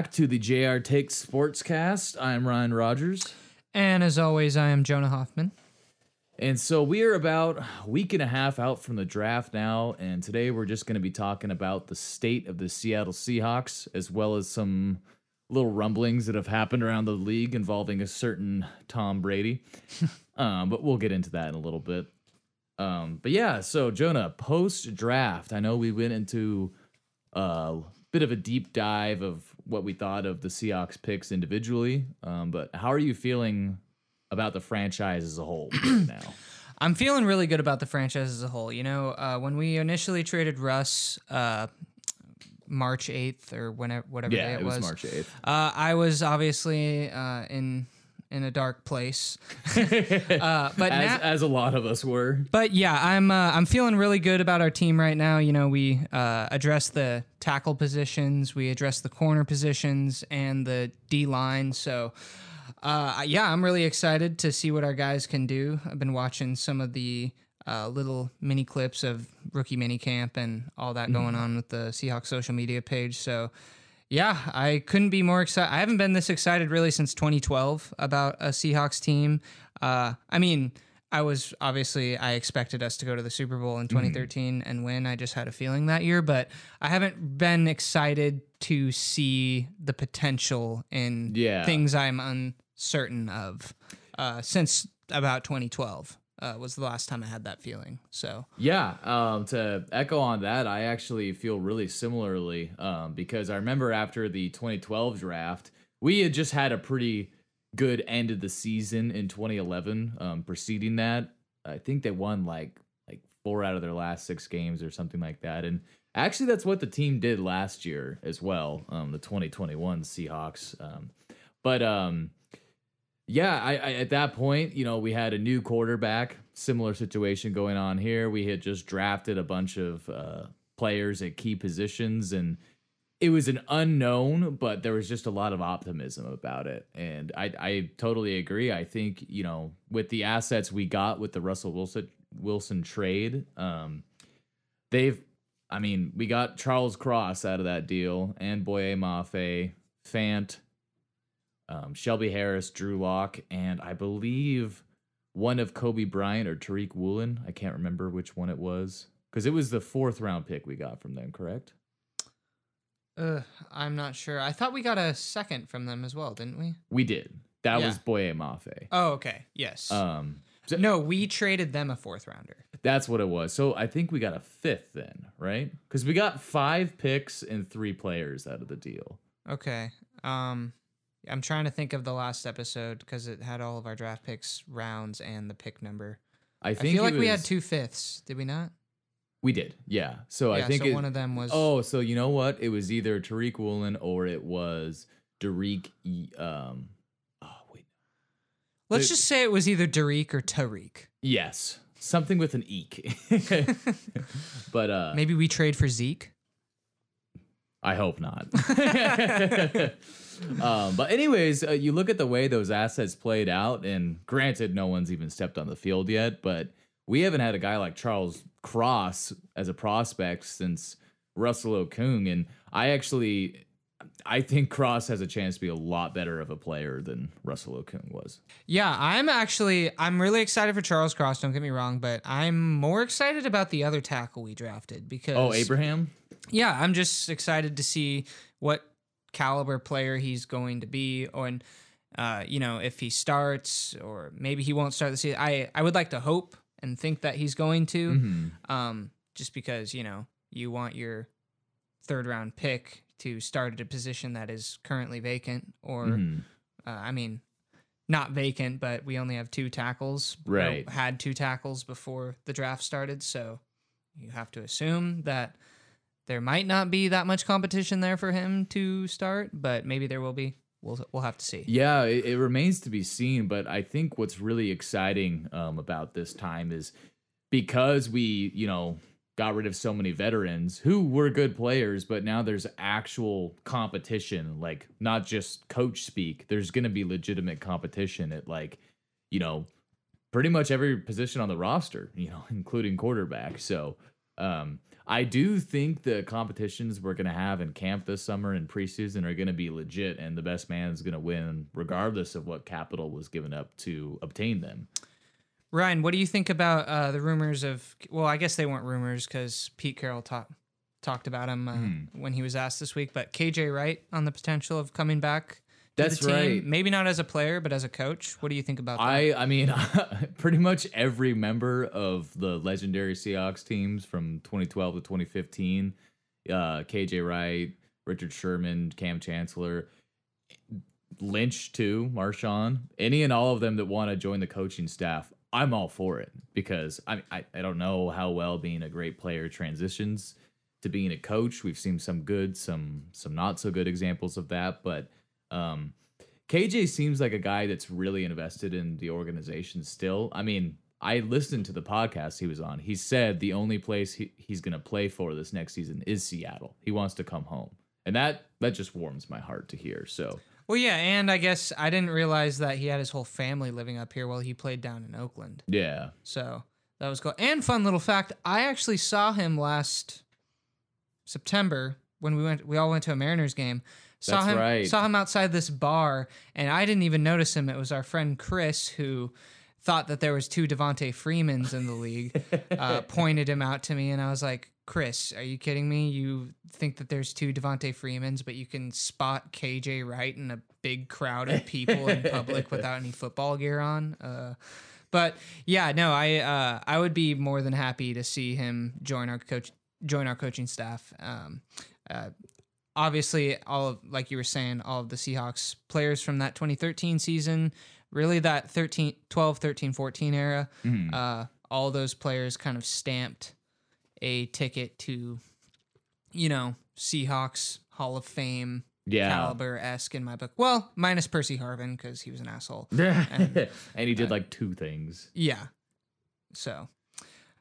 back to the JR Takes Sportscast. I'm Ryan Rogers. And as always, I am Jonah Hoffman. And so we are about a week and a half out from the draft now. And today we're just going to be talking about the state of the Seattle Seahawks, as well as some little rumblings that have happened around the league involving a certain Tom Brady. um, but we'll get into that in a little bit. Um, but yeah, so Jonah, post draft, I know we went into a bit of a deep dive of what we thought of the Seahawks picks individually. Um, but how are you feeling about the franchise as a whole right now? I'm feeling really good about the franchise as a whole. You know, uh, when we initially traded Russ, uh, March 8th or whenever, whatever Yeah, day it, it was March 8th. Uh, I was obviously uh, in in a dark place, uh, but As, now, as a lot of us were. But yeah, I'm uh, I'm feeling really good about our team right now. You know, we uh, addressed the tackle positions, we addressed the corner positions, and the D line. So. Uh, yeah, I'm really excited to see what our guys can do. I've been watching some of the uh, little mini clips of rookie mini camp and all that going on with the Seahawks social media page. So, yeah, I couldn't be more excited. I haven't been this excited really since 2012 about a Seahawks team. Uh, I mean, I was obviously I expected us to go to the Super Bowl in 2013 and win. I just had a feeling that year, but I haven't been excited to see the potential in Yeah. things I'm uncertain of uh, since about 2012. Uh, was the last time I had that feeling. So Yeah, um, to echo on that, I actually feel really similarly um, because I remember after the 2012 draft, we had just had a pretty good end of the season in 2011. Um, preceding that, I think they won like like four out of their last six games or something like that. And actually, that's what the team did last year as well. Um, the 2021 Seahawks. Um, but um, yeah, I, I at that point, you know, we had a new quarterback, similar situation going on here. We had just drafted a bunch of uh, players at key positions, and it was an unknown, but there was just a lot of optimism about it. And I, I totally agree. I think you know, with the assets we got with the Russell Wilson Wilson trade, um, they've, I mean, we got Charles Cross out of that deal, and Boye Mafe, Fant um, Shelby Harris, Drew Lock, and I believe one of Coby Bryant or Tariq Woolen. I can't remember which one it was because it was the fourth round pick we got from them. Correct? uh, I'm not sure. I thought we got a second from them as well, didn't we? We did. That Yeah. was Boye Mafe. Oh, okay. Yes. Um, so no, we traded them a fourth rounder. that's what it was. So I think we got a fifth then, right? Because we got five picks and three players out of the deal. Okay. Um, I'm trying to think of the last episode because it had all of our draft picks, rounds, and the pick number. I I feel like we had two fifths. Did we not? We did, yeah. So I think so it, one of them was. Oh, so you know what? It was either Tariq Woolen or it was Derek. Um, oh wait, let's the- just say it was either Derek or Tariq. yes, something with an eek. but uh, Maybe we trade for Zeke. I hope not. um, but anyways, uh, you look at the way those assets played out, and granted, no one's even stepped on the field yet, but we haven't had a guy like Charles Cross as a prospect since Russell Okung, and I actually. I think Cross has a chance to be a lot better of a player than Russell Okung was. Yeah, I'm actually I'm really excited for Charles Cross. Don't get me wrong, but I'm more excited about the other tackle we drafted because Oh, Abraham? yeah, I'm just excited to see what caliber player he's going to be, or and, uh, you know if he starts or maybe he won't start the season. I I would like to hope and think that he's going to, Mhm. um, just because you know you want your third round pick to start at a position that is currently vacant, or Mhm. uh, I mean. Not vacant, but we only have two tackles. Right. Had two tackles before the draft started, so you have to assume that there might not be that much competition there for him to start, but maybe there will be. We'll we'll have to see. Yeah, it, it remains to be seen, but I think what's really exciting um, about this time is because we, you know, got rid of so many veterans who were good players, but now there's actual competition, like not just coach speak. There's going to be legitimate competition at like, you know, pretty much every position on the roster, you know, including quarterback. So Um, I do think the competitions we're gonna have in camp this summer and preseason are gonna be legit, and the best man is gonna win, regardless of what capital was given up to obtain them. Ryan, what do you think about uh, the rumors of? Well, I guess they weren't rumors because Pete Carroll talked talked about him uh, Hmm. when he was asked this week. But KJ Wright on the potential of coming back. That's right. Maybe not as a player, but as a coach. What do you think about that? I I mean, pretty much every member of the legendary Seahawks teams from 2012 to 2015, uh, KJ Wright, Richard Sherman, Kam Chancellor, Lynch too, Marshawn, any and all of them that want to join the coaching staff, I'm all for it because I, I I don't know how well being a great player transitions to being a coach. We've seen some good, some some not so good examples of that, but um, KJ seems like a guy that's really invested in the organization still. I mean, I listened to the podcast he was on. He said the only place he, he's going to play for this next season is Seattle. He wants to come home. And that that just warms my heart to hear. So, well, yeah, and I guess I didn't realize that he had his whole family living up here while he played down in Oakland. yeah. So that was cool. And fun little fact: I actually saw him last September when we went. We all went to a Mariners game. Saw That's him. right. Saw him outside this bar, and I didn't even notice him. It was our friend Chris who thought that there was two Devonta Freemans in the league. uh, pointed him out to me, and I was like, "Chris, are you kidding me? You think that there's two Devonta Freemans, but you can spot KJ Wright in a big crowd of people in public without any football gear on?" Uh, but yeah, no, I uh, I would be more than happy to see him join our coach join our coaching staff. Um, uh, obviously, all of like you were saying, all of the Seahawks players from that 2013 season, really that 13, 12, 13, 14 era, Mhm. uh, all those players kind of stamped a ticket to, you know, Seahawks Hall of Fame Yeah. caliber esque in my book. Well, minus Percy Harvin because he was an asshole. and he did like two things. Yeah. So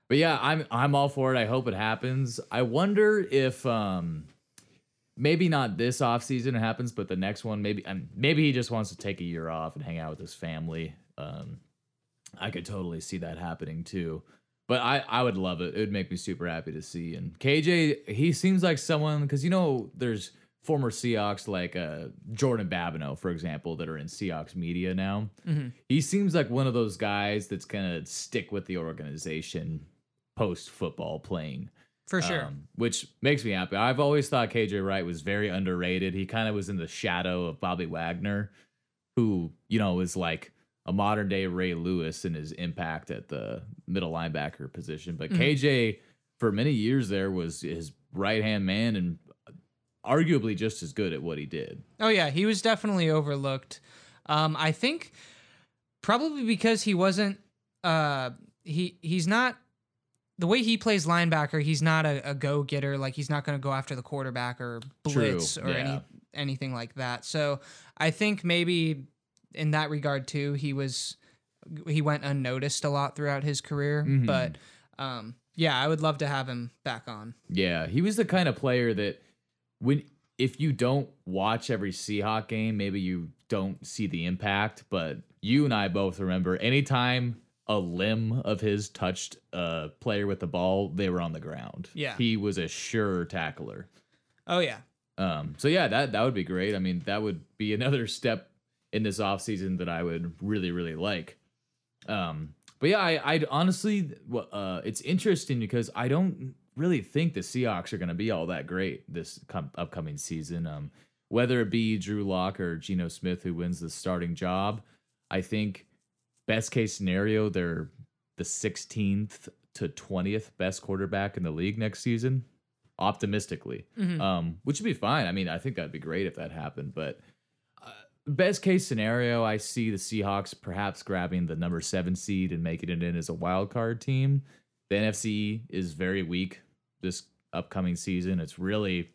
But yeah, I'm I'm all for it. I hope it happens. I wonder if um maybe not this off season it happens, but the next one maybe um, maybe he just wants to take a year off and hang out with his family. Um I could totally see that happening too. But I I would love it. It would make me super happy to see. And KJ, he seems like someone cuz you know there's former Seahawks like uh Jordan Babineaux for example that are in Seahawks media now mhm. he seems like one of those guys that's gonna stick with the organization post football playing for sure. um, which makes me happy i've always thought kj wright was very underrated he kind of was in the shadow of bobby wagner who you know is like a modern day ray lewis in his impact at the middle linebacker position but Mhm. kj for many years there was his right hand man and arguably just as good at what he did Oh yeah, he was definitely overlooked. Um, I think probably because he wasn't. Uh, he he's not the way he plays linebacker. He's not a, a go getter. Like he's not going to go after the quarterback or blitz True, or any anything like that. So I think maybe in that regard too, he was he went unnoticed a lot throughout his career. Mhm. But um, yeah, I would love to have him back on. Yeah, he was the kind of player that when if you don't watch every Seahawk game, maybe you don't see the impact, but you and I both remember anytime a limb of his touched a player with the ball, they were on the ground. Yeah. He was a sure tackler. Oh yeah. Um, so yeah, that that would be great. I mean, that would be another step in this offseason that I would really, really like. Um, but yeah, I, I'd honestly, uh, it's interesting because I don't really think the Seahawks are going to be all that great this com- upcoming season. Um, whether it be Drew Lock or Geno Smith who wins the starting job, I think best case scenario they're the 16th to 20th best quarterback in the league next season. Optimistically, Mhm. um, which would be fine. I mean, I think that'd be great if that happened. But uh, best case scenario, I see the Seahawks perhaps grabbing the number seven seed and making it in as a wild card team. The NFC is very weak this upcoming season. It's really,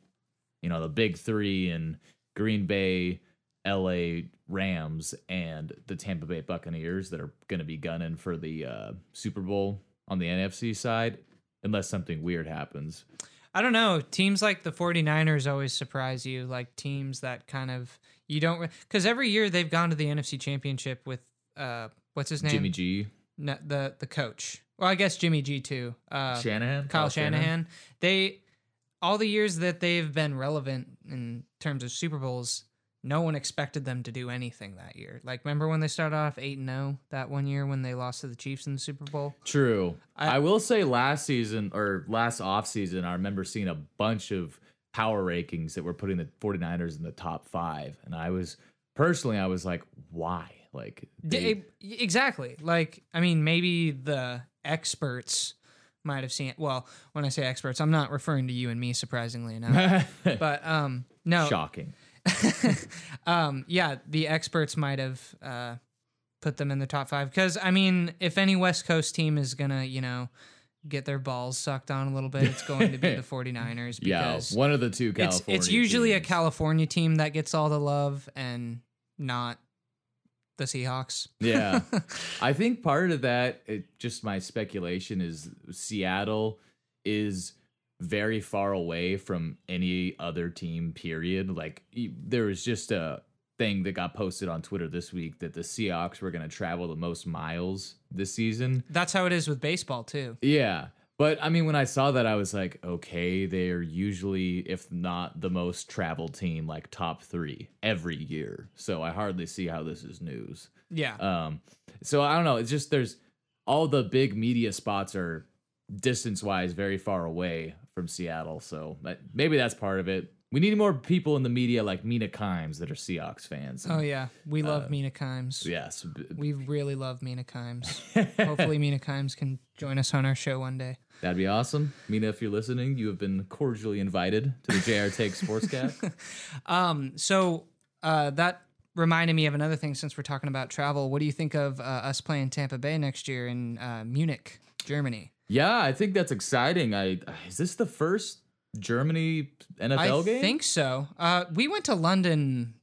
you know, the big three and Green Bay, LA Rams, and the Tampa Bay Buccaneers that are going to be gunning for the uh, Super Bowl on the NFC side, unless something weird happens. I don't know. Teams like the 49ers always surprise you, like teams that kind of you don't because every year they've gone to the NFC Championship with uh what's his name? Jimmy G. No, the the coach. Well, I guess Jimmy G too. Uh, Shanahan, Kyle Shanahan. They all the years that they've been relevant in terms of Super Bowls, no one expected them to do anything that year. Like remember when they started off 8 and 0 that one year when they lost to the Chiefs in the Super Bowl? True. I- I, will say last season or last off season, I remember seeing a bunch of power rankings that were putting the 49ers in the top five. And I was personally, I was like, why? Like, they- exactly. Like I mean maybe the experts might have seen it. Well, when I say experts, I'm not referring to you and me surprisingly enough. but um no. shocking. um, yeah, the experts might have uh, put them in the top five because I mean, if any West Coast team is gonna, you know, get their balls sucked on a little bit, it's going to be the 49ers Yeah, because one of the two it's California. it's usually a. California team that gets all the love and not the Seahawks. Yeah. I think part of that, it, just my speculation, is Seattle is very far away from any other team, period. Like, there was just a thing that got posted on Twitter this week that the Seahawks were going to travel the most miles this season. That's how it is with baseball too. Yeah. But I mean, when I saw that, I was like, okay, they're usually, if not the most traveled team, like top three every year. So I hardly see how this is news. Yeah. Um, so I don't know. It's just there's all the big media spots are distance wise very far away from Seattle. So maybe that's part of it. We need more people in the media like Mina Kimes that are Seahawks fans. oh yeah, we love Mina Kimes. Yes. We really love Mina Kimes. Hopefully, Mina Kimes can join us on our show one day. That'd be awesome. Mina, if you're listening, you have been cordially invited to the JR Take Sportscast. Um, so uh, that reminded me of another thing since we're talking about travel. What do you think of uh, us playing Tampa Bay next year in uh, Munich, Germany? Yeah, I think that's exciting. I is this the first Germany NFL I game? I think so. Uh, we went to London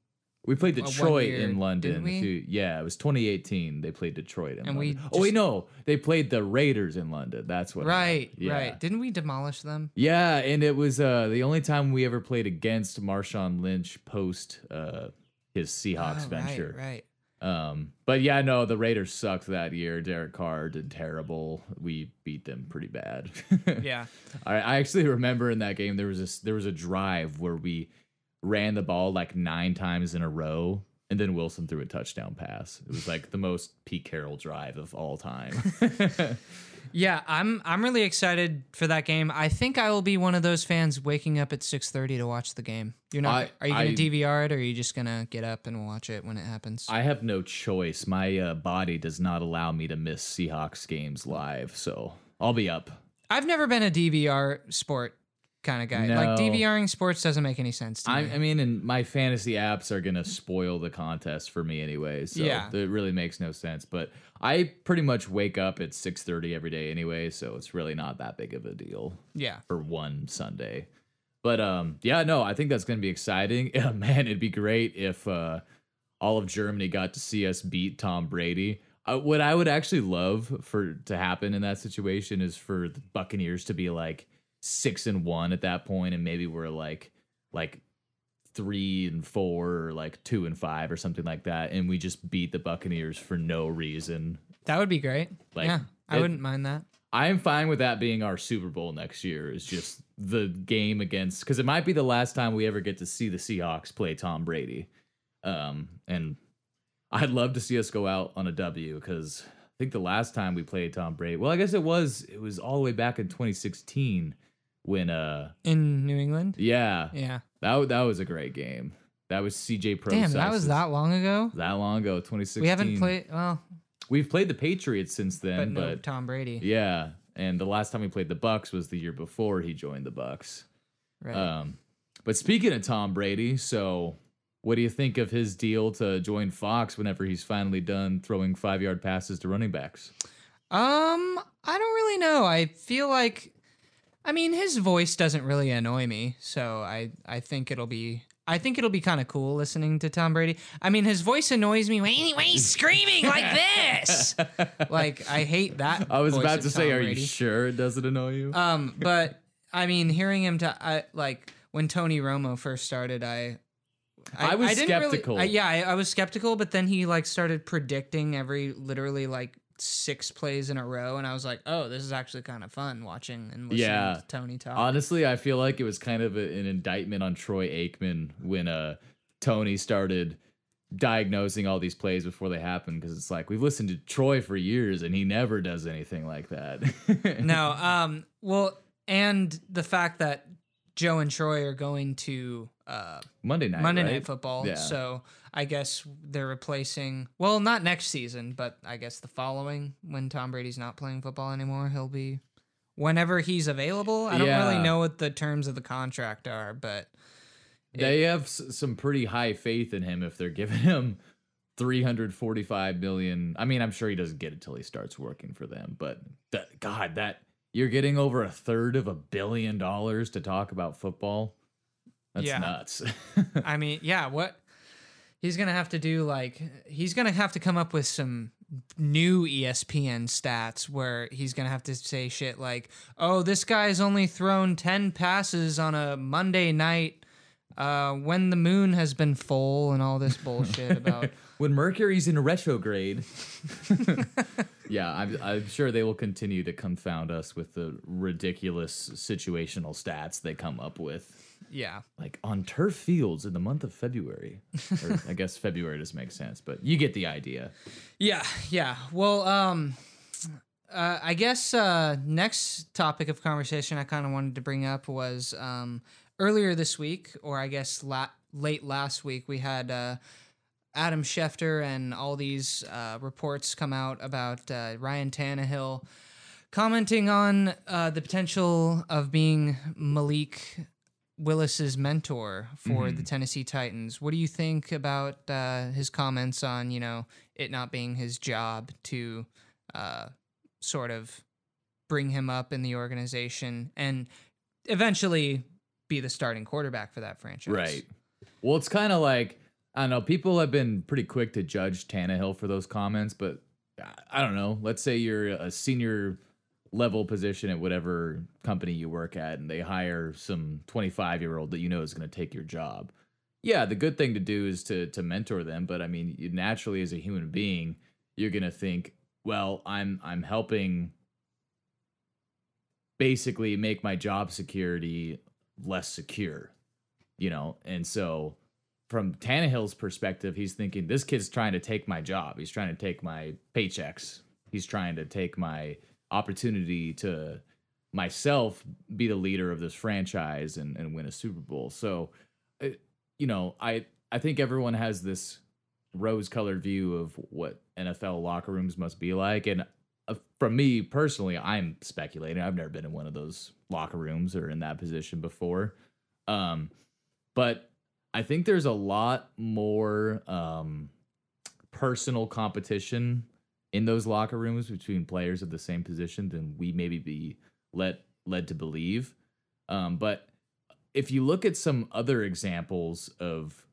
We played Detroit year, in London. didn't we? few- yeah, it was 2018. They played Detroit in And we London. oh wait, just- no, they played the Raiders in London. That's what. Right, Yeah. right. Didn't we demolish them? Yeah, and it was uh, the only time we ever played against Marshawn Lynch post uh, his Seahawks Oh, venture. Right, right. Um, but yeah, no, the Raiders sucked that year. Derek Carr did terrible. We beat them pretty bad. Yeah. I, I actually remember in that game there was this there was a drive where we ran the ball like nine times in a row, and then Wilson threw a touchdown pass. It was like the most Pete Carroll drive of all time. Yeah, I'm I'm really excited for that game. I think I will be one of those fans waking up at 6:30 to watch the game. You're not I- are you going to DVR it or are you just going to get up and watch it when it happens? I have no choice. My uh, body does not allow me to miss Seahawks games live, so I'll be up. I've never been a DVR sport kind of guy. Like No. DVRing sports doesn't make any sense to I, me. I mean, and my fantasy apps are gonna spoil the contest for me anyway. So Yeah. it really makes no sense. But I pretty much wake up at six thirty every day anyway, so it's really not that big of a deal yeah. for one Sunday. But um, yeah, no, I think that's gonna be exciting. Yeah, man, it'd be great if uh, all of Germany got to see us beat Tom Brady. Uh, what I would actually love for to happen in that situation is for the Buccaneers to be like six and one at that point, and maybe we're like like three and four or like two and five or something like that, and we just beat the Buccaneers for no reason. That would be great. Like, yeah. I it- wouldn't mind that. I am fine with that being our Super Bowl next year. Is just the game against because it might be the last time we ever get to see the Seahawks play Tom Brady. Um, and I'd love to see us go out on a W because I think the last time we played Tom Brady, well, I guess it was it was all the way back in 2016 when uh In New England? yeah Yeah. that that was a great game. That was CJ Pro. Damn, that was that long ago? that long ago. 2016. We haven't played well, We've played the Patriots since but then, no but Tom Brady. yeah, and the last time we played the Bucks was the year before he joined the Bucks. Right. Um, but speaking of Tom Brady, so what do you think of his deal to join Fox whenever he's finally done throwing five yard passes to running backs? Um, I don't really know. I feel like, I mean, his voice doesn't really annoy me, so I I think it'll be. I think it'll be kind of cool listening to Tom Brady. I mean, his voice annoys me when, he- when he's screaming like this. like, I hate that. I was about to say, Tom are Brady. you sure it doesn't annoy you? Um, but I mean, hearing him to I, like when Tony Romo first started, I I was didn't really- skeptical. I- yeah, I, I was skeptical, but then he like started predicting every literally like six plays in a row, and I was like, oh, this is actually kind of fun watching and listening Yeah. to Tony talk. Honestly, I feel like it was kind of a, an indictment on Troy Aikman when uh Tony started diagnosing all these plays before they happen because it's like we've listened to Troy for years and he never does anything like that. no, um, well, and the fact that Joe and Troy are going to uh, Monday night. Monday right? Night Football, Yeah. so I guess they're replacing. Well, not next season, but I guess the following when Tom Brady's not playing football anymore, he'll be whenever he's available. I don't really know what the terms of the contract are, but They have s- some pretty high faith in him if they're giving him 345 million. I mean, I'm sure he doesn't get it till he starts working for them, but that, God, that you're getting over a third of a billion dollars to talk about football. That's Yeah. nuts. I mean, yeah, what he's gonna have to do, like, he's gonna have to come up with some new ESPN stats where he's gonna have to say shit like, "Oh, this guy's only thrown ten passes on a Monday night uh, when the moon has been full," and all this bullshit about. when Mercury's in retrograde. yeah, I'm, I'm sure they will continue to confound us with the ridiculous situational stats they come up with. Yeah, like on turf fields in the month of February. Or I guess February doesn't make sense, but you get the idea. yeah, yeah. Well, um, uh, I guess uh, next topic of conversation I kind of wanted to bring up was um, earlier this week, or I guess la- late last week, we had uh, Adam Schefter and all these uh, reports come out about uh, Ryan Tannehill commenting on uh, the potential of being Malik Willis's mentor for the Tennessee Titans. What do you think about uh, his comments on you know it not being his job to uh, sort of bring him up in the organization and eventually be the starting quarterback for that franchise? Right. Well, it's kind of like I don't know. People have been pretty quick to judge Tannehill for those comments, but I- I don't know. Let's say you're a senior level position at whatever company you work at, and they hire some 25 year old that you know is going to take your job. Yeah, the good thing to do is to to mentor them, but I mean, naturally as a human being, you're going to think, well, I'm I'm helping basically make my job security less secure, you know? And so from Tannehill's perspective, he's thinking this kid's trying to take my job. He's trying to take my paychecks. He's trying to take my opportunity to myself be the leader of this franchise and, and win a Super Bowl. So, uh, you know, I I think everyone has this rose-colored view of what NFL locker rooms must be like, and uh, from me personally, I'm speculating. I've never been in one of those locker rooms or in that position before. Um, but I think there's a lot more um, personal competition in those locker rooms between players of the same position than we maybe be let led to believe. Um, but if you look at some other examples of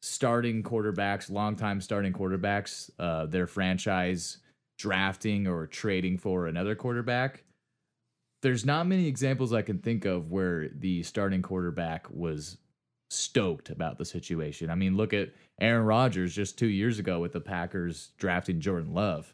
starting quarterbacks, longtime starting quarterbacks, uh, their franchise drafting or trading for another quarterback, there's not many examples I can think of where the starting quarterback was stoked about the situation. I mean, look at Aaron Rodgers just two years ago with the Packers drafting Jordan Love.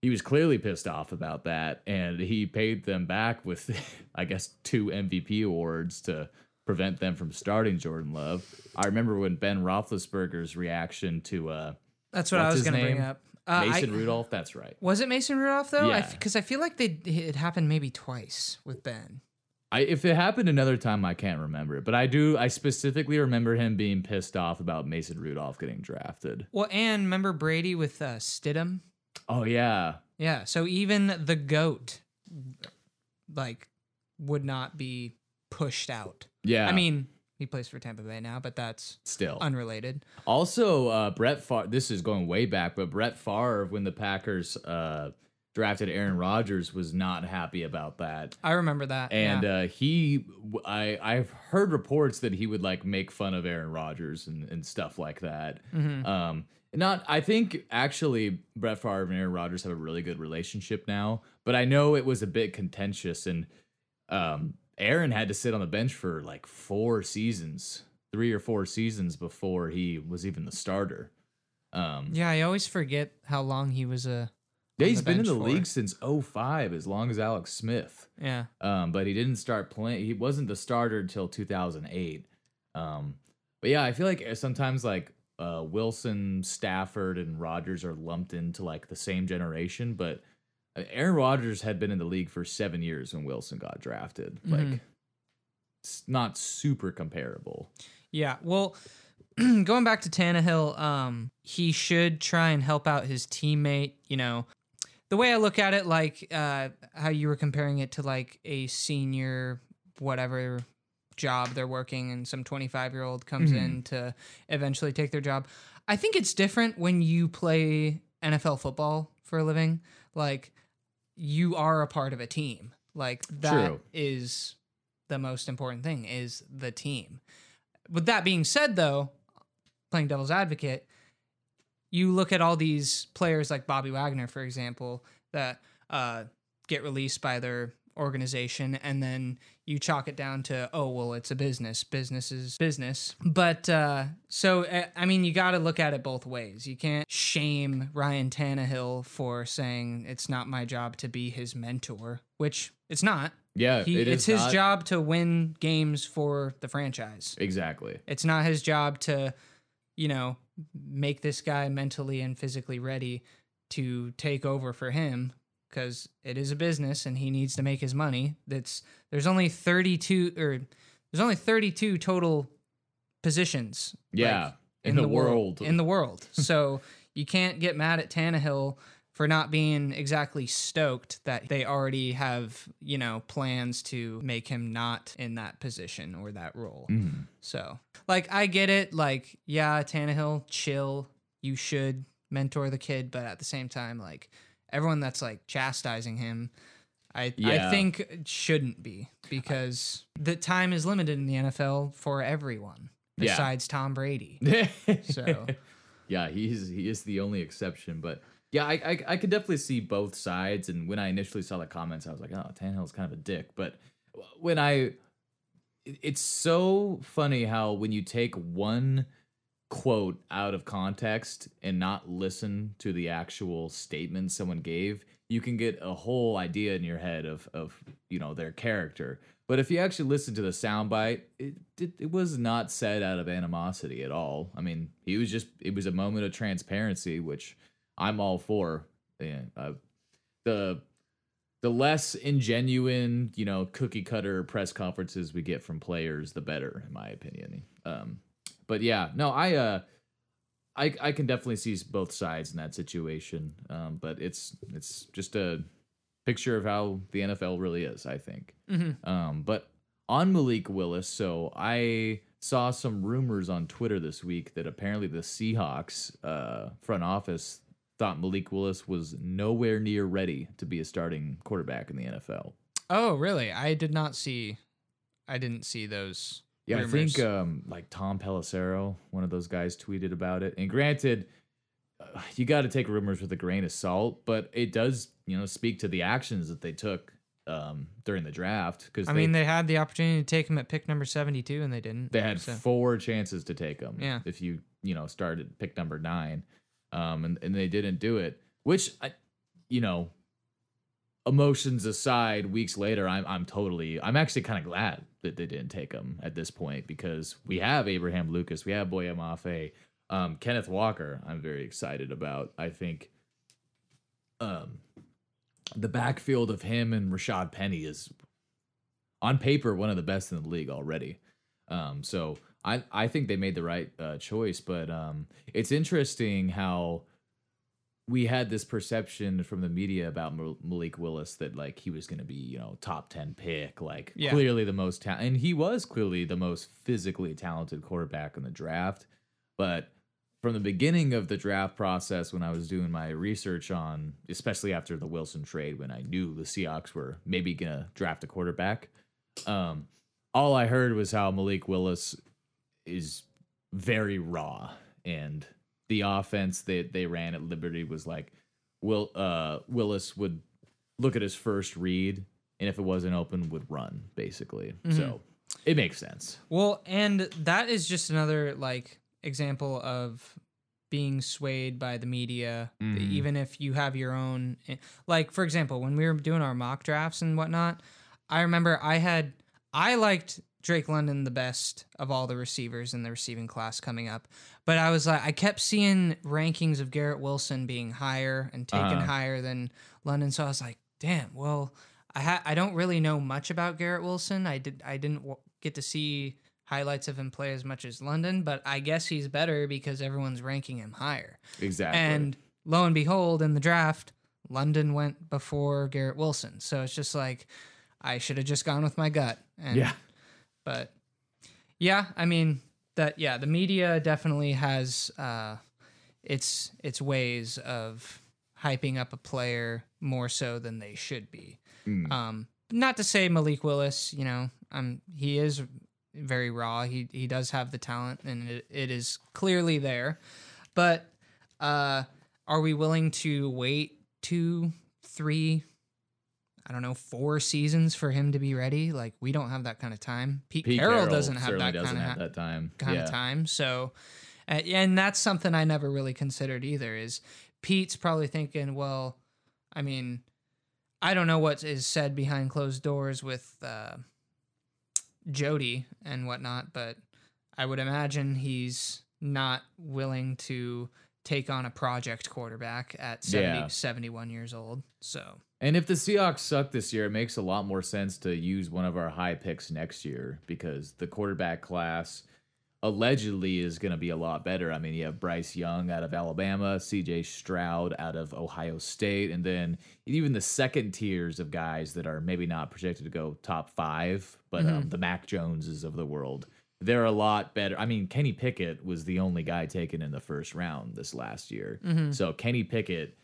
He was clearly pissed off about that, and he paid them back with, I guess, two MVP awards to prevent them from starting Jordan Love. I remember when Ben Roethlisberger's reaction to uh, That's what I was going to bring up. Uh, Mason I- Rudolph. That's right. Was it Mason Rudolph though? Yeah. Because I, feel like they it happened maybe twice with Ben. I, if it happened another time, I can't remember it, but I do. I specifically remember him being pissed off about Mason Rudolph getting drafted. Well, and remember Brady with uh, Stidham? Oh yeah, Yeah. So even the goat, like, would not be pushed out. yeah. I mean, he plays for Tampa Bay now, but that's still. unrelated. Also, uh, Brett Favre. This is going way back, but Brett Favre, when the Packers uh, drafted Aaron Rodgers, was not happy about that. I remember that. And yeah. uh, he, I, I've heard reports that he would like make fun of Aaron Rodgers and, and stuff like that. Mhm. Um, not, I think actually Brett Favre and Aaron Rodgers have a really good relationship now, but I know it was a bit contentious, and um, Aaron had to sit on the bench for like four seasons, three or four seasons before he was even the starter. Um, yeah, I always forget how long he was a Yeah, he's been in the for. league since 05, as long as Alex Smith. Yeah. Um, but he didn't start playing. He wasn't the starter until 2008. Um, but yeah, I feel like sometimes like uh, Wilson, Stafford, and Rodgers are lumped into like the same generation. But uh, Aaron Rodgers had been in the league for seven years when Wilson got drafted. Like, it's not super comparable. Yeah. Well, going back to Tannehill, um, he should try and help out his teammate. You know, the way I look at it, like uh, how you were comparing it to like a senior, whatever job they're working, and some 25 year old comes in to eventually take their job. I think it's different when you play NFL football for a living. Like, you are a part of a team. Like, that is True. the most important thing is the team. With that being said, though, playing devil's advocate, you look at all these players like Bobby Wagner, for example, that uh, get released by their organization, and then you chalk it down to, oh, well, it's a business. Business is business. But uh, so, uh, I mean, you got to look at it both ways. You can't shame Ryan Tannehill for saying it's not my job to be his mentor, which it's not. Yeah, He, it it's his not- job to win games for the franchise. Exactly. It's not his job to, you know, make this guy mentally and physically ready to take over for him because it is a business and he needs to make his money. That's there's only 32 or there's only 32 total positions. like, Yeah, in, the, world. In the world. so you can't get mad at Tannehill for not being exactly stoked that they already have, you know, plans to make him not in that position or that role. Mhm. So, like, I get it. Like, yeah, Tannehill, chill. You should mentor the kid, but at the same time, like, everyone that's like chastising him, I I think shouldn't be because the time is limited in the NFL for everyone Yeah. besides Tom Brady. So- yeah, he's he is the only exception, but yeah, I, I I could definitely see both sides. And when I initially saw the comments, I was like, oh, Tannehill's kind of a dick. But when I, it's so funny how when you take one quote out of context and not listen to the actual statement someone gave, you can get a whole idea in your head of of you know their character. But if you actually listen to the soundbite, it, it it was not said out of animosity at all. I mean, he was just it was a moment of transparency, which I'm all for. Yeah, uh, the the less ingenuine, you know, cookie cutter press conferences we get from players, the better, in my opinion. Um, but yeah, no, I uh, I I can definitely see both sides in that situation. Um, but it's it's just a picture of how the NFL really is, I think. Mhm. Um, but on Malik Willis, so I saw some rumors on Twitter this week that apparently the Seahawks uh, front office thought Malik Willis was nowhere near ready to be a starting quarterback in the NFL. Oh, really? I did not see. I didn't see those. Yeah, I think um, like Tom Pelissero, one of those guys, tweeted about it. And granted, uh, you got to take rumors with a grain of salt, but it does, you know, speak to the actions that they took um, during the draft. Because I mean, they had the opportunity to take him at pick number seventy-two, and they didn't. they had so. four chances to take him. Yeah. if you you know started pick number nine, um, and and they didn't do it. Which I, you know, emotions aside, weeks later, I'm I'm totally I'm actually kind of glad that they didn't take him at this point because we have Abraham Lucas, we have Boye Mafe, um, Kenneth Walker. I'm very excited about. I think, um, the backfield of him and Rashaad Penny is on paper one of the best in the league already. Um, so I I think they made the right uh, choice, but um, it's interesting how we had this perception from the media about Mal- Malik Willis that like he was going to be you know top ten pick, like Yeah. clearly the most ta- and he was clearly the most physically talented quarterback in the draft, but from the beginning of the draft process when I was doing my research on especially after the Wilson trade when I knew the Seahawks were maybe going to draft a quarterback um all I heard was how Malik Willis is very raw and the offense that they ran at Liberty was like Will uh Willis would look at his first read and if it wasn't open would run basically. So it makes sense. Well, and that is just another like example of being swayed by the media, Mhm. even if you have your own. eh, Like, for example, when we were doing our mock drafts and whatnot, I remember I had, I liked Drake London the best of all the receivers in the receiving class coming up. But I was like, I kept seeing rankings of Garrett Wilson being higher and taken Uh-huh. higher than London. So I was like, damn, well, I ha- I don't really know much about Garrett Wilson. I did I didn't w- get to see highlights of him play as much as London, but I guess he's better because everyone's ranking him higher. Exactly. And lo and behold, in the draft, London went before Garrett Wilson. So it's just like I should have just gone with my gut. And, yeah. But yeah, I mean that. Yeah, the media definitely has uh, its its ways of hyping up a player more so than they should be. Mm. Um, not to say Malik Willis, you know, um, he is very raw. He he does have the talent, and it, it is clearly there. But uh, are we willing to wait two, three, I don't know, four seasons for him to be ready? Like we don't have that kind of time. Pete, Pete Carroll, Carroll doesn't have that doesn't kind of have that time. kind yeah. of time. So, uh, and that's something I never really considered either. Is Pete's probably thinking, well, I mean, I don't know what is said behind closed doors with uh, Jody and whatnot, but I would imagine he's not willing to take on a project quarterback at 70, Yeah. 71 years old. So, And if the Seahawks suck this year, it makes a lot more sense to use one of our high picks next year because the quarterback class allegedly is going to be a lot better. I mean, you have Bryce Young out of Alabama, CJ Stroud out of Ohio State, and then even the second tiers of guys that are maybe not projected to go top five, but um, the Mac Joneses of the world. They're a lot better. I mean, Kenny Pickett was the only guy taken in the first round this last year. So Kenny Pickett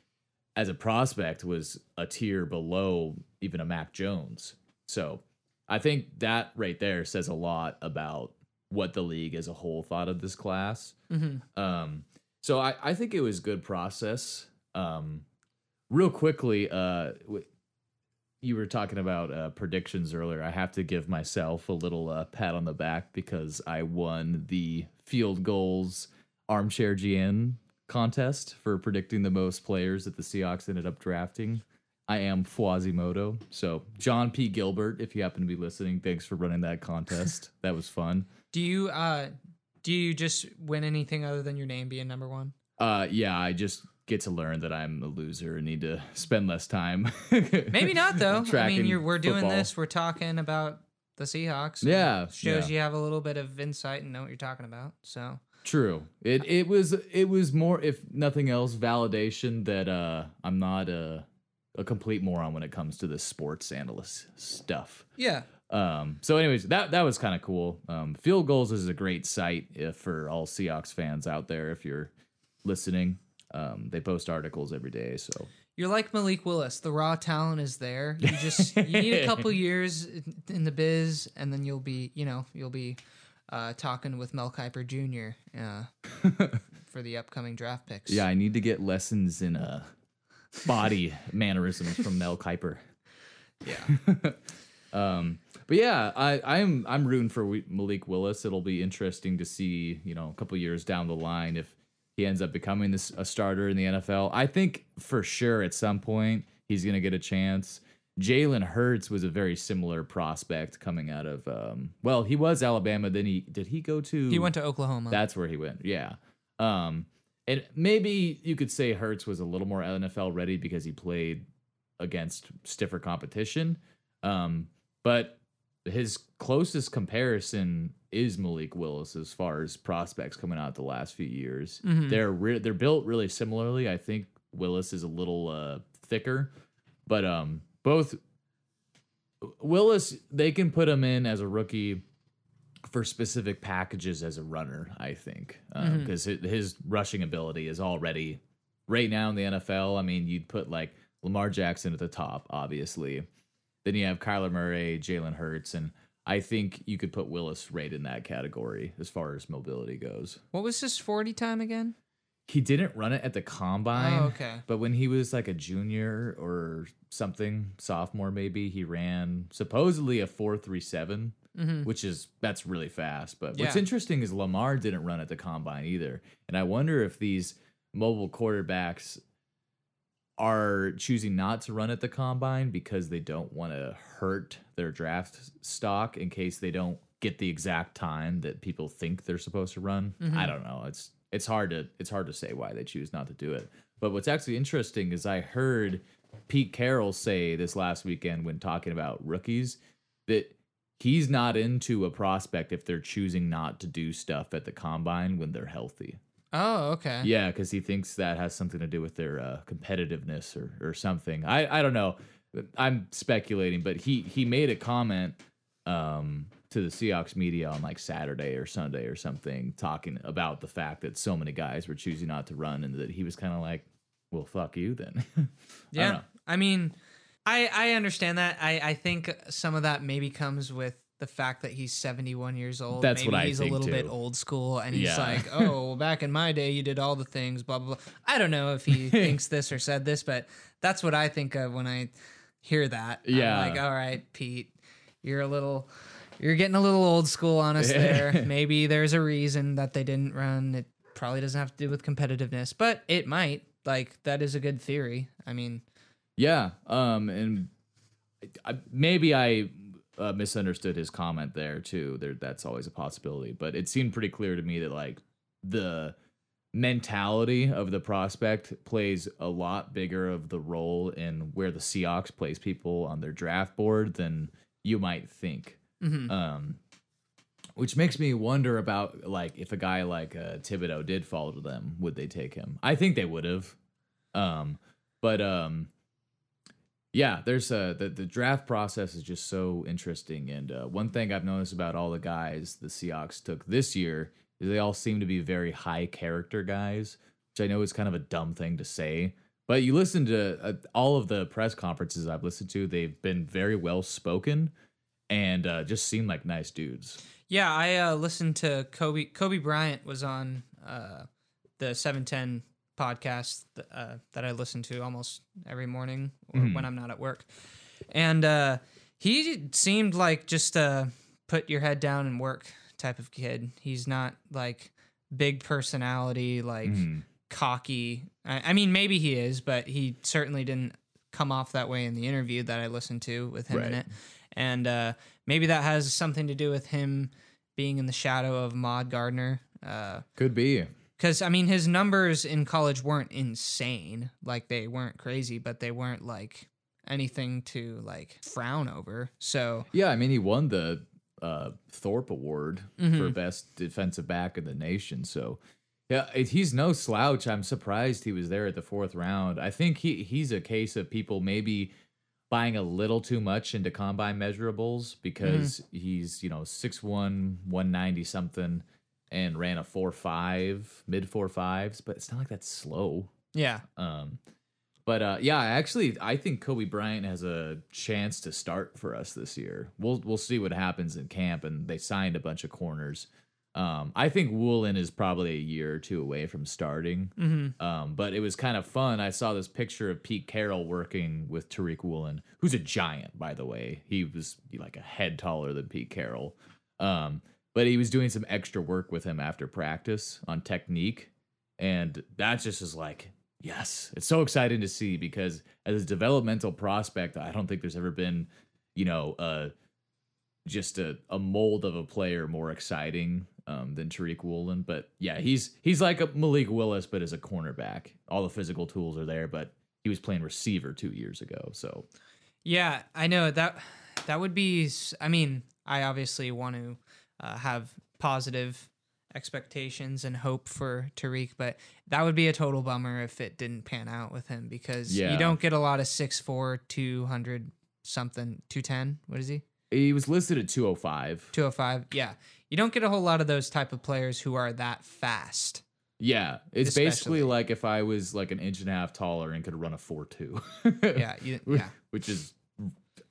as a prospect was a tier below even a Mac Jones. So I think that right there says a lot about what the league as a whole thought of this class. mhm. Um, so I, I think it was good process. Um, real quickly, uh, you were talking about uh, predictions earlier. I have to give myself a little uh, pat on the back because I won the Field Gulls armchair GM contest for predicting the most players that the Seahawks ended up drafting. I am Fuazimoto. So John P. Gilbert, if you happen to be listening, thanks for running that contest. that was fun. do you uh, do you just win anything other than your name being number one? Uh, yeah, I just get to learn that I'm a loser and need to spend less time. Maybe not though. I mean, you're, we're doing football. this. We're talking about the Seahawks. Yeah, shows yeah. you have a little bit of insight and know what you're talking about. So True. It it was it was more, if nothing else, validation that uh I'm not a a complete moron when it comes to the sports analyst stuff. yeah, Um, so, anyways, that that was kind of cool. Um, Field Gulls is a great site if, for all Seahawks fans out there. If you're listening, um, they post articles every day. So you're like Malik Willis. The raw talent is there. You just you need a couple years in- the biz, and then you'll be you know you'll be uh, talking with Mel Kiper Jr. Uh, for the upcoming draft picks. yeah, I need to get lessons in uh body mannerisms from Mel Kiper. yeah. Um, but yeah, I, I'm I'm rooting for Malik Willis. It'll be interesting to see, you know, a couple years down the line if he ends up becoming this a starter in the NFL. I think for sure at some point he's gonna get a chance. Jalen Hurts was a very similar prospect coming out of um, well, he was Alabama. Then he did he go to He went to Oklahoma. that's where he went. Yeah. Um, and maybe you could say Hurts was a little more NFL ready because he played against stiffer competition. Um, but his closest comparison is Malik Willis as far as prospects coming out the last few years. Mhm. They're re- they're built really similarly. I think Willis is a little uh, thicker, but um, both Willis they can put him in as a rookie for specific packages as a runner. I think because his rushing ability is already right now in the NFL. I mean, you'd put like Lamar Jackson at the top, obviously. Then you have Kyler Murray, Jalen Hurts, and I think you could put Willis right in that category as far as mobility goes. what was his forty time again? He didn't run it at the combine. Oh, okay. But when he was like a junior or something, sophomore maybe, he ran supposedly a four three seven. Mm-hmm. which is that's really fast. But what's interesting is Lamar didn't run at the combine either, and I wonder if these mobile quarterbacks are choosing not to run at the combine because they don't want to hurt their draft stock in case they don't get the exact time that people think they're supposed to run. I mm-hmm. don't know. It's it's hard to it's hard to say why they choose not to do it. But what's actually interesting is I heard Pete Carroll say this last weekend when talking about rookies that he's not into a prospect if they're choosing not to do stuff at the combine when they're healthy. Oh, okay. Yeah, because he thinks that has something to do with their uh, competitiveness or, or something. I, I don't know. I'm speculating, but he he made a comment um, to the Seahawks media on like Saturday or Sunday or something, talking about the fact that so many guys were choosing not to run, and that he was kind of like, "Well, fuck you then." I don't Yeah. know. I mean, I I understand that. I I think some of that maybe comes with the fact that he's 71 years old. That's maybe what I he's a think, little bit old school and he's Yeah. like, "Oh, well, back in my day you did all the things, blah blah blah." I don't know if he thinks this or said this, but that's what I think of when I hear that. I'm Yeah. like, "All right, Pete, you're a little you're getting a little old school on us there. maybe there's a reason that they didn't run. It probably doesn't have to do with competitiveness, but it might. Like that is a good theory. I mean, Yeah, um, and I, maybe I uh, misunderstood his comment there too. There, that's always a possibility, but it seemed pretty clear to me that like the mentality of the prospect plays a lot bigger of the role in where the Seahawks place people on their draft board than you might think. mhm. Um, which makes me wonder about like if a guy like uh, Thibodeaux did fall to them, would they take him? I think they would have. Um, but um, yeah, there's uh, the the draft process is just so interesting, and uh, one thing I've noticed about all the guys the Seahawks took this year is they all seem to be very high character guys, which I know is kind of a dumb thing to say. But you listen to uh, all of the press conferences I've listened to; they've been very well spoken, and uh, just seem like nice dudes. Yeah, I uh, listened to Coby. Coby Bryant was on uh, the seven ten podcast uh, that I listen to almost every morning or when I'm not at work, and uh, he seemed like just a put your head down and work type of kid. He's not like big personality, like cocky. I, I mean, maybe he is, but he certainly didn't come off that way in the interview that I listened to with him in it. And uh, maybe that has something to do with him being in the shadow of Ahmad Gardner. Could be. Because, I mean, his numbers in college weren't insane. Like, they weren't crazy, but they weren't like anything to like frown over. So, Yeah, I mean, he won the uh, Thorpe Award Mm-hmm. for best defensive back in the nation. So, yeah, it- he's no slouch. I'm surprised he was there at the fourth round. I think he he's a case of people maybe buying a little too much into combine measurables because Mm-hmm. he's you know 6'1", 190 something, and ran a four five, mid four fives. But it's not like that's slow. yeah. Um, but uh, yeah, actually, I think Coby Bryant has a chance to start for us this year. We'll we'll see what happens in camp, and they signed a bunch of corners. Um, I think Woolen is probably a year or two away from starting. Mm-hmm. Um, but it was kind of fun. I saw this picture of Pete Carroll working with Tariq Woolen, who's a giant, by the way. He was like a head taller than Pete Carroll. Um, but he was doing some extra work with him after practice on technique. And that just is like, yes, it's so exciting to see because as a developmental prospect, I don't think there's ever been, you know, uh, just a, a mold of a player more exciting um, than Tariq Woolen. But yeah, he's he's like a Malik Willis, but as a cornerback. All the physical tools are there, but he was playing receiver two years ago. So Yeah, I know that that would be. I mean, I obviously want to uh, have positive expectations and hope for Tariq, but that would be a total bummer if it didn't pan out with him because Yeah. you don't get a lot of 6'4", 200 something, 210. What is he? he was listed at 205. 205. Yeah. You don't get a whole lot of those type of players who are that fast. Yeah, it's Especially. basically like if I was like an inch and a half taller and could run a four two. Yeah, you, yeah. which is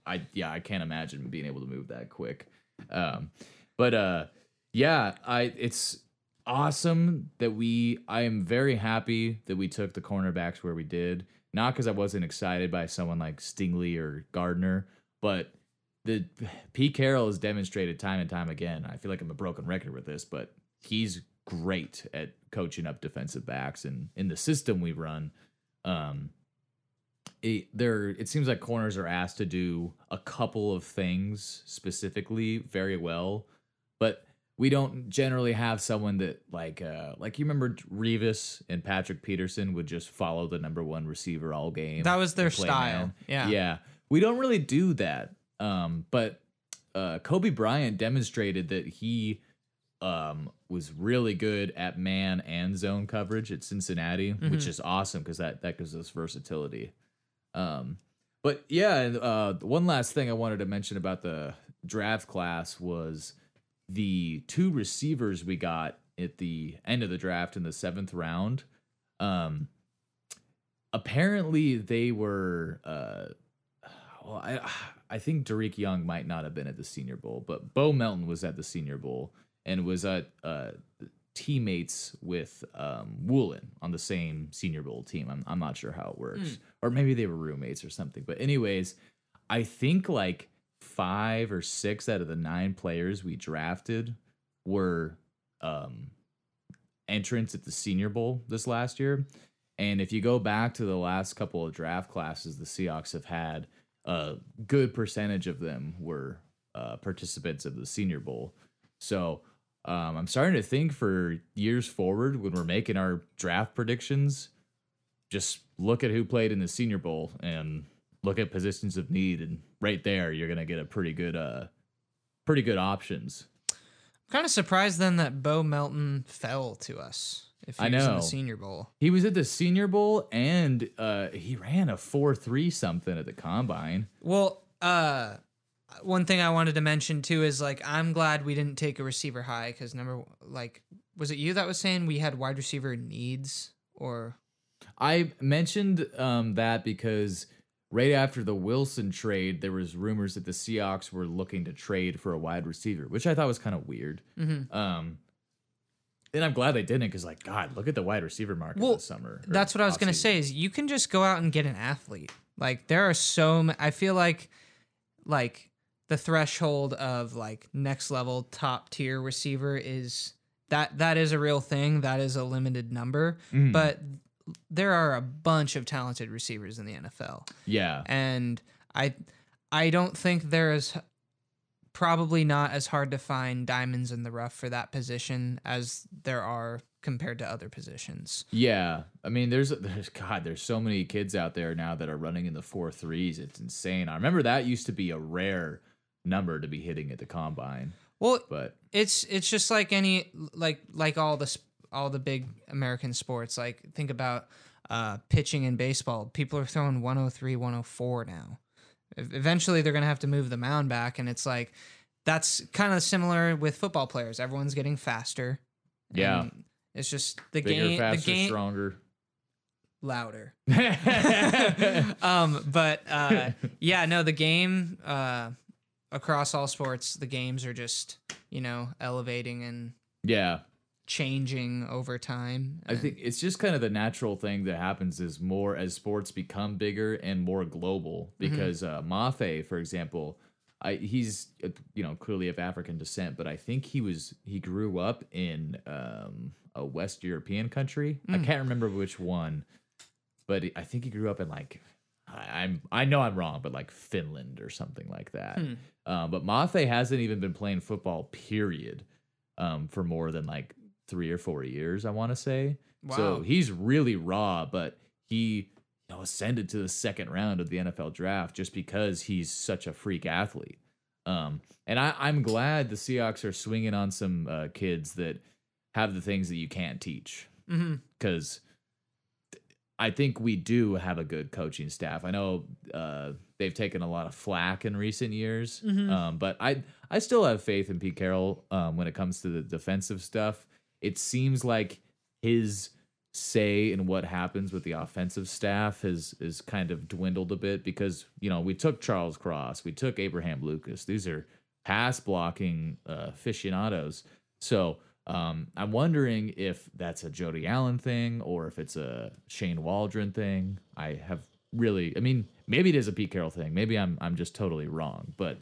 I yeah I can't imagine being able to move that quick. Um, but uh, yeah, I it's awesome that we. I am very happy that we took the cornerbacks where we did. Not because I wasn't excited by someone like Stingley or Gardner, but the Pete Carroll has demonstrated time and time again. I feel like I'm a broken record with this, but he's great at coaching up defensive backs and in the system we run. Um, it, there it seems like corners are asked to do a couple of things specifically very well, but we don't generally have someone that like uh like you remember Revis and Patrick Peterson would just follow the number one receiver all game. That was their style. man. Yeah. Yeah. We don't really do that. Um, but uh Coby Bryant demonstrated that he um was really good at man and zone coverage at Cincinnati, Mm-hmm. which is awesome because that that gives us versatility. Um, but yeah, uh, one last thing I wanted to mention about the draft class was the two receivers we got at the end of the draft in the seventh round. Um, apparently they were. Uh, well, I I think Dareke Young might not have been at the Senior Bowl, but Bo Melton was at the Senior Bowl and was at uh, teammates with um, Woolen on the same Senior Bowl team. I'm I'm not sure how it works, or maybe they were roommates or something. But anyways, I think like five or six out of the nine players we drafted were um, entrants at the Senior Bowl this last year. And if you go back to the last couple of draft classes the Seahawks have had, a good percentage of them were uh, participants of the Senior Bowl. So um, I'm starting to think for years forward when we're making our draft predictions, just look at who played in the Senior Bowl and look at positions of need, and right there you're gonna get a pretty good, uh, pretty good options. I'm kind of surprised then that Bo Melton fell to us. If he I was in know. the Senior Bowl. He was at the Senior Bowl and uh, he ran a four three something at the combine. Well, uh, one thing I wanted to mention too is like I'm glad we didn't take a receiver high because number like was it you that was saying we had wide receiver needs or I mentioned um, that because right after the Wilson trade, there was rumors that the Seahawks were looking to trade for a wide receiver, which I thought was kind of weird. Mm-hmm. Um, and I'm glad they didn't because, like, God, look at the wide receiver market Well, this summer. that's what I was gonna say is you can just go out and get an athlete. Like there are so I feel like like the threshold of like next level top tier receiver is that that is a real thing. That is a limited number, Mhm. but there are a bunch of talented receivers in the NFL. Yeah, and I I don't think there is probably not as hard to find diamonds in the rough for that position as there are compared to other positions. yeah. I mean, there's there's God, there's so many kids out there now that are running in the four threes. It's insane. I remember that used to be a rare number to be hitting at the combine, Well, but it's it's just like any like like all the all the big American sports. Like think about uh, pitching in baseball. People are throwing 103, 104 now. Eventually, they're gonna have to move the mound back, and it's like that's kind of similar with football players. Everyone's getting faster. Yeah. It's just the bigger, game. faster, the game stronger. louder. um, but uh, yeah, no, the game uh, across all sports, the games are just you know elevating and yeah, changing over time. I think it's just kind of the natural thing that happens is more as sports become bigger and more global. Because uh, Mafe, for example, I, he's uh, you know clearly of African descent, but I think he was he grew up in um, a West European country. I can't remember which one, but I think he grew up in like I, I'm I know I'm wrong, but like Finland or something like that. Um, but Mafe hasn't even been playing football, period, um, for more than like three or four years. I want to say. Wow. So he's really raw, but he you know, ascended to the second round of the NFL draft just because he's such a freak athlete. Um, and I, I'm glad the Seahawks are swinging on some uh, kids that have the things that you can't teach because I think we do have a good coaching staff. I know uh, they've taken a lot of flack in recent years, Mhm. um, but I I still have faith in Pete Carroll um, when it comes to the defensive stuff. It seems like his say in what happens with the offensive staff has is kind of dwindled a bit because you know we took Charles Cross, we took Abraham Lucas. These are pass blocking uh, aficionados. So um, I'm wondering if that's a Jody Allen thing or if it's a Shane Waldron thing. I have really, I mean, maybe it is a Pete Carroll thing. Maybe I'm I'm just totally wrong, but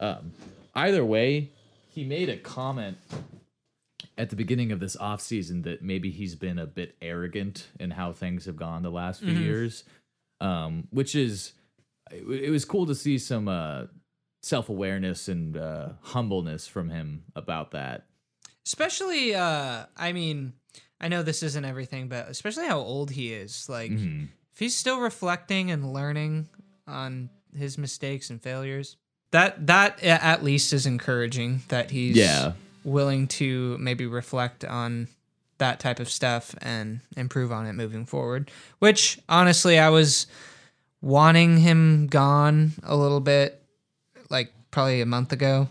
Um, either way, he made a comment at the beginning of this offseason that maybe he's been a bit arrogant in how things have gone the last few years, um, which is it, it was cool to see some uh, self awareness and uh, humbleness from him about that. Especially, uh, I mean, I know this isn't everything, but especially how old he is. Like, if he's still reflecting and learning on his mistakes and failures, that that at least is encouraging. That he's Yeah. Willing to maybe reflect on that type of stuff and improve on it moving forward. Which honestly, I was wanting him gone a little bit, like probably a month ago.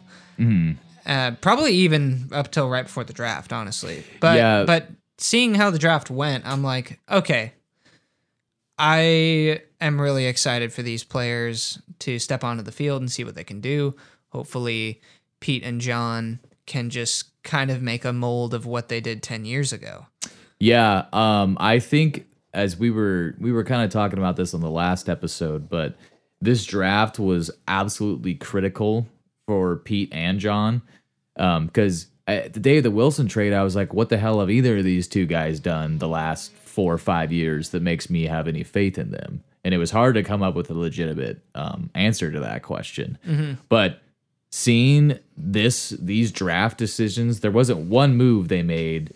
Uh, probably even up till right before the draft, honestly. But Yeah. but seeing how the draft went, I'm like, okay, I am really excited for these players to step onto the field and see what they can do. Hopefully, Pete and John can just kind of make a mold of what they did 10 years ago. Yeah, um, I think as we were we were kind of talking about this on the last episode, but this draft was absolutely critical for Pete and John because at the day of the Wilson trade, I was like, "What the hell have either of these two guys done the last four or five years that makes me have any faith in them?" And it was hard to come up with a legitimate um, answer to that question. But seeing this these draft decisions, there wasn't one move they made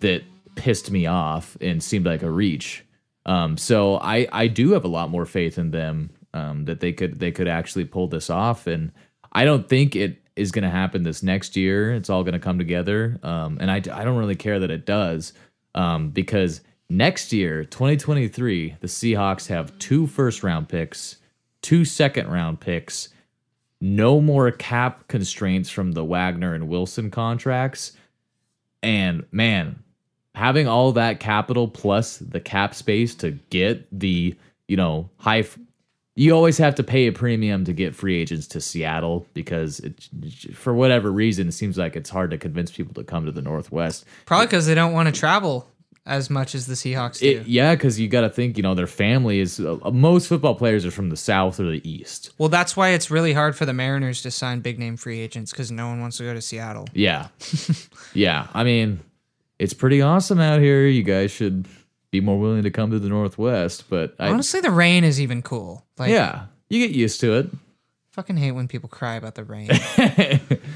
that pissed me off and seemed like a reach. Um, so I I do have a lot more faith in them um, that they could they could actually pull this off, and I don't think it is going to happen this next year. It's all going to come together, um, and I I don't really care that it does um, because next year 2023 the Seahawks have two first round picks, two second round picks, no more cap constraints from the Wagner and Wilson contracts. And man, having all that capital plus the cap space to get the, you know, high f- you always have to pay a premium to get free agents to Seattle because it, for whatever reason it seems like it's hard to convince people to come to the Northwest. Probably because they don't want to travel as much as the Seahawks do. It, yeah, because you got to think, you know, their family is uh, most football players are from the South or the East. well, that's why it's really hard for the Mariners to sign big name free agents because no one wants to go to Seattle. Yeah. yeah. I mean, it's pretty awesome out here. You guys should be more willing to come to the Northwest. But I, Honestly, the rain is even cool. Like, yeah, you get used to it. fucking hate when people cry about the rain.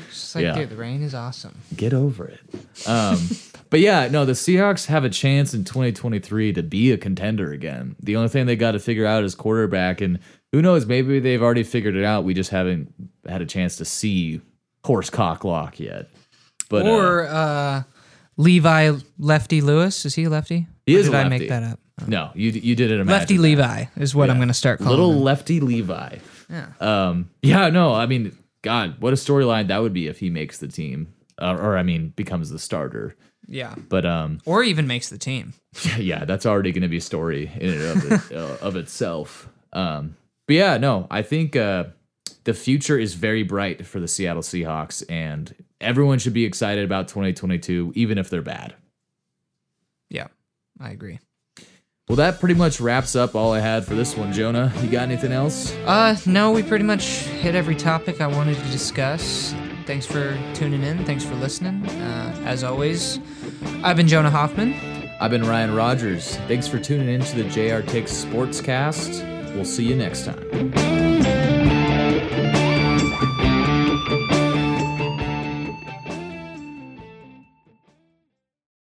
It's just like, Yeah. dude, the rain is awesome. Get over it. Um, but yeah, no, the Seahawks have a chance in 2023 to be a contender again. The only thing they got to figure out is quarterback. And who knows, maybe they've already figured it out. We just haven't had a chance to see horse cock lock yet. But uh, or uh, Levi Lefty Lewis. Is he a lefty? He Or is a Did I lefty. make that up? no, you you did it. Lefty Levi is what I'm going to start calling little him. lefty Levi. Yeah. Um. Yeah. No. I mean, God, what a storyline that would be if he makes the team, uh, or I mean, becomes the starter. Yeah. But um, Or even makes the team. yeah, that's already going to be a story in and of, it, uh, of itself. Um. But yeah, no, I think uh, the future is very bright for the Seattle Seahawks, and everyone should be excited about 2022, even if they're bad. Yeah, I agree. Well, that pretty much wraps up all I had for this one, Jonah. You got anything else? Uh, no, we pretty much hit every topic I wanted to discuss. Thanks for tuning in. Thanks for listening. Uh, as always, I've been Jonah Hoffman. I've been Ryan Rogers. Thanks for tuning in to the JR Takes Sportscast. We'll see you next time.